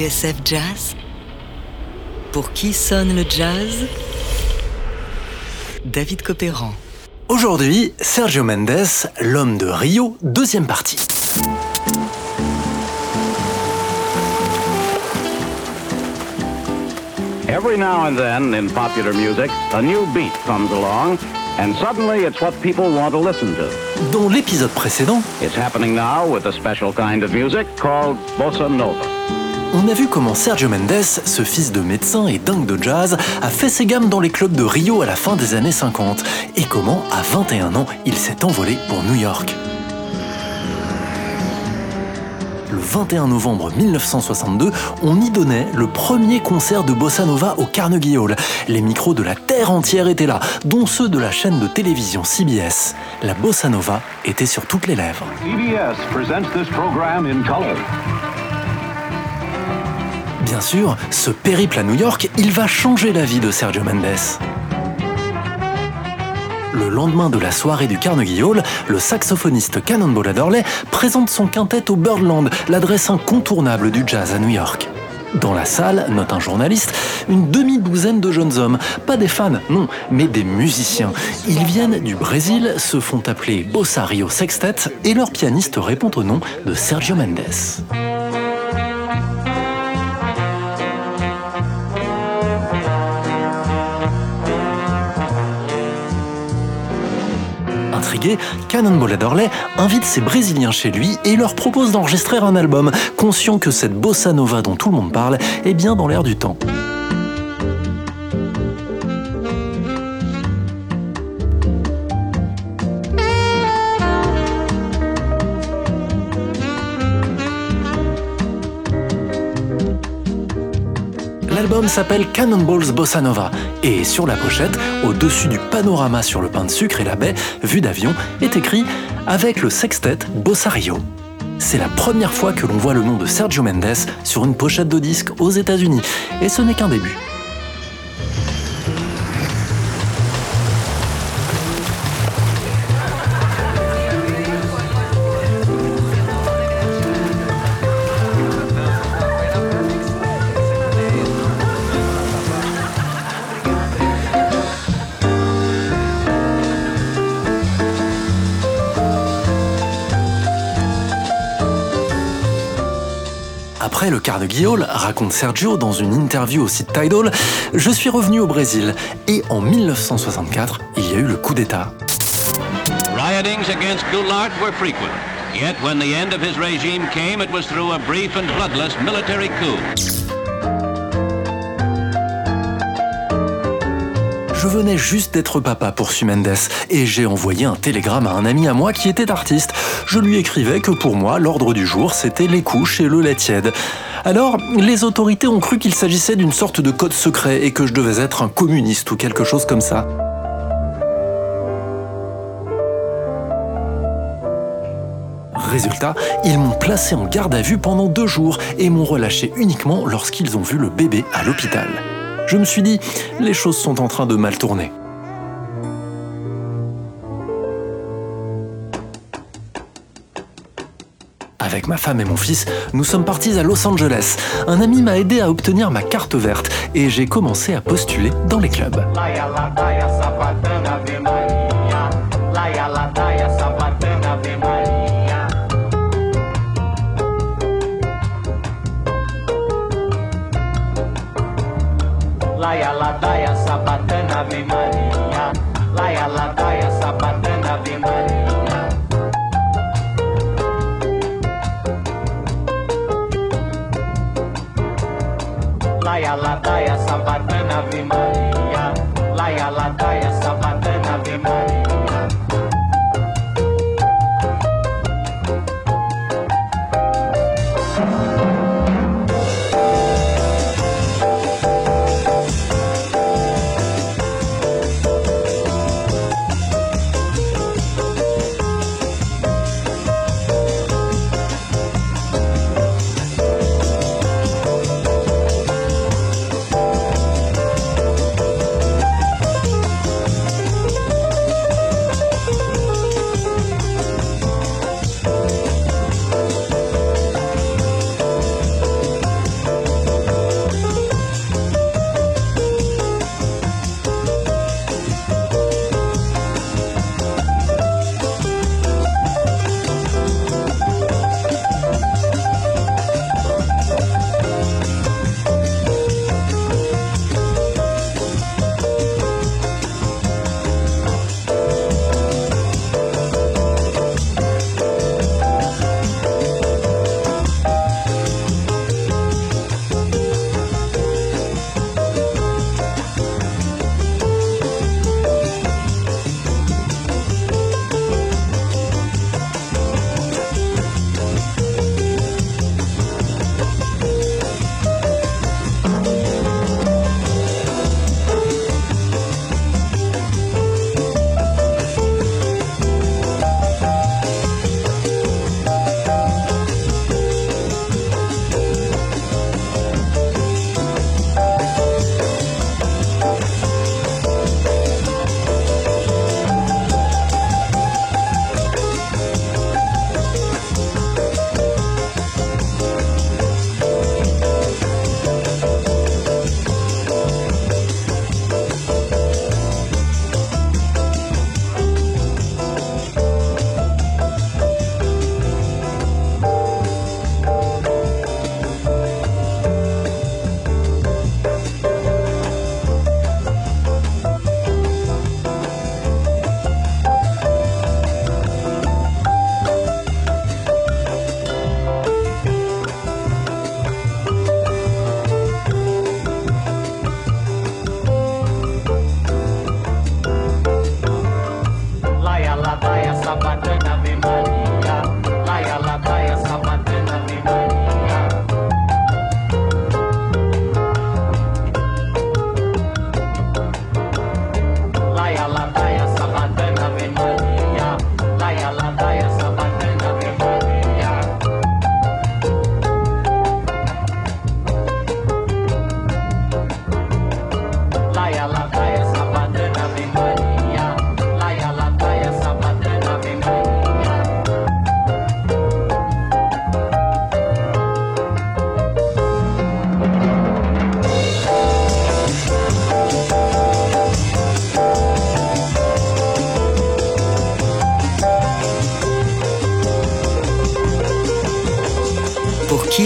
TSF Jazz Pour qui sonne le jazz? David Copéran. Aujourd'hui, Sergio Mendes, l'homme de Rio, deuxième partie. Every now and then in popular music, a new beat comes along, and suddenly it's what people want to listen to. Dans l'épisode précédent, It's happening now with a special kind of music called bossa nova. On a vu comment Sergio Mendes, ce fils de médecin et dingue de jazz, a fait ses gammes dans les clubs de Rio à la fin des années 50, et comment, à 21 ans, il s'est envolé pour New York. Le 21 novembre 1962, on y donnait le premier concert de Bossa Nova au Carnegie Hall. Les micros de la terre entière étaient là, dont ceux de la chaîne de télévision CBS. La Bossa Nova était sur toutes les lèvres. Bien sûr, ce périple à New York, il va changer la vie de Sergio Mendes. Le lendemain de la soirée du Carnegie Hall, le saxophoniste Cannonball Adderley présente son quintet au Birdland, l'adresse incontournable du jazz à New York. Dans la salle, note un journaliste, une demi-douzaine de jeunes hommes. Pas des fans, non, mais des musiciens. Ils viennent du Brésil, se font appeler Bossa Rio Sextet et leur pianiste répond au nom de Sergio Mendes. Intrigué, Cannonball invite ces Brésiliens chez lui et leur propose d'enregistrer un album, conscient que cette bossa nova dont tout le monde parle est bien dans l'air du temps. L'album s'appelle Cannonball's Bossa Nova et sur la pochette, au-dessus du panorama sur le pain de sucre et la baie, vue d'avion, est écrit avec le sextet Bossa Rio. C'est la première fois que l'on voit le nom de Sergio Mendes sur une pochette de disque aux États-Unis et ce n'est qu'un début. Après le Carnegie Hall, raconte Sergio dans une interview au site Tidal, je suis revenu au Brésil et en 1964, il y a eu le coup d'État. Riotings against Goulart were frequent. Yet when the end of his regime came, it was through a brief and bloodless military coup. Je venais juste d'être papa pour Mendes et j'ai envoyé un télégramme à un ami à moi qui était artiste. Je lui écrivais que pour moi, l'ordre du jour, c'était les couches et le lait tiède. Alors, les autorités ont cru qu'il s'agissait d'une sorte de code secret et que je devais être un communiste ou quelque chose comme ça. Résultat, ils m'ont placé en garde à vue pendant deux jours et m'ont relâché uniquement lorsqu'ils ont vu le bébé à l'hôpital. Je me suis dit, les choses sont en train de mal tourner. Avec ma femme et mon fils, nous sommes partis à Los Angeles. Un ami m'a aidé à obtenir ma carte verte et j'ai commencé à postuler dans les clubs. Laia ladaia sabatana Ave Maria. Laia ladaia sabatana Ave Maria. Laia ladaia sabatana Ave Maria. Laia ladaia sabatana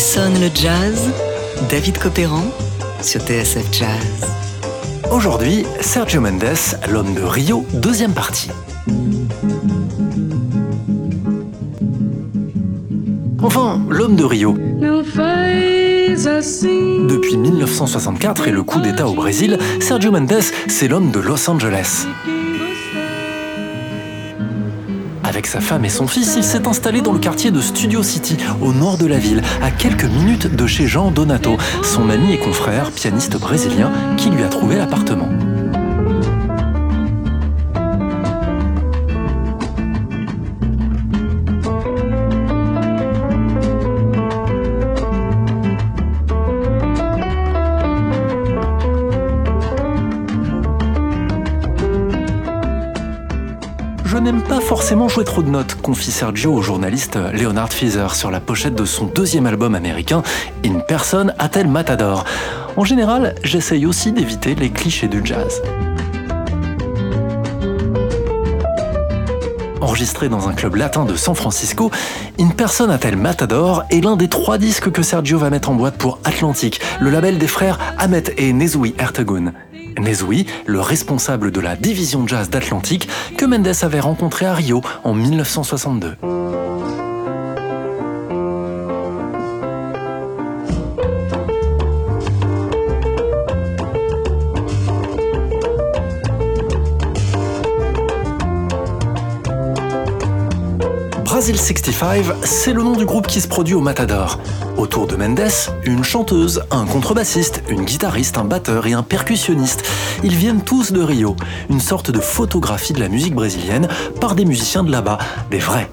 sonne le jazz David Copéran sur TSF Jazz. Aujourd'hui, Sergio Mendes, l'homme de Rio, deuxième partie. Enfin, l'homme de Rio. Depuis 1964 et le coup d'État au Brésil, Sergio Mendes, c'est l'homme de Los Angeles. Avec sa femme et son fils, il s'est installé dans le quartier de Studio City, au nord de la ville, à quelques minutes de chez Jean Donato, son ami et confrère, pianiste brésilien, qui lui a trouvé l'appartement. Forcément jouer trop de notes, confie Sergio au journaliste Leonard Feather sur la pochette de son deuxième album américain, In Person a-t-elle Matador. En général, j'essaye aussi d'éviter les clichés du jazz. Enregistré dans un club latin de San Francisco, In Person a-t-elle Matador est l'un des trois disques que Sergio va mettre en boîte pour Atlantic, le label des frères Ahmet et Nezui Ertegun. Nezui, le responsable de la division jazz d'Atlantic que Mendes avait rencontré à Rio en 1962. Brazil 65, c'est le nom du groupe qui se produit au Matador. Autour de Mendes, une chanteuse, un contrebassiste, une guitariste, un batteur et un percussionniste. Ils viennent tous de Rio, une sorte de photographie de la musique brésilienne par des musiciens de là-bas, des vrais.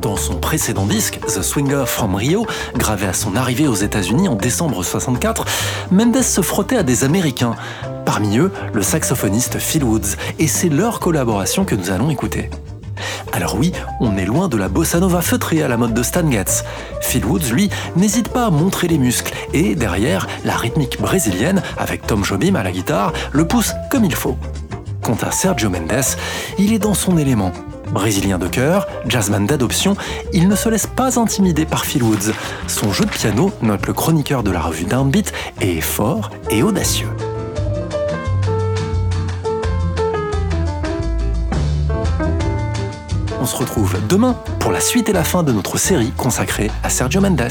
Dans son précédent disque, The Swinger from Rio, gravé à son arrivée aux États-Unis en décembre 64, Mendes se frottait à des Américains. Parmi eux, le saxophoniste Phil Woods, et c'est leur collaboration que nous allons écouter. Alors oui, on est loin de la bossa nova feutrée à la mode de Stan Getz. Phil Woods, lui, n'hésite pas à montrer les muscles, et derrière, la rythmique brésilienne, avec Tom Jobim à la guitare, le pousse comme il faut. Quant à Sergio Mendes, il est dans son élément. Brésilien de cœur, jazzman d'adoption, il ne se laisse pas intimider par Phil Woods. Son jeu de piano, note le chroniqueur de la revue Downbeat, est fort et audacieux. On se retrouve demain pour la suite et la fin de notre série consacrée à Sergio Mendes.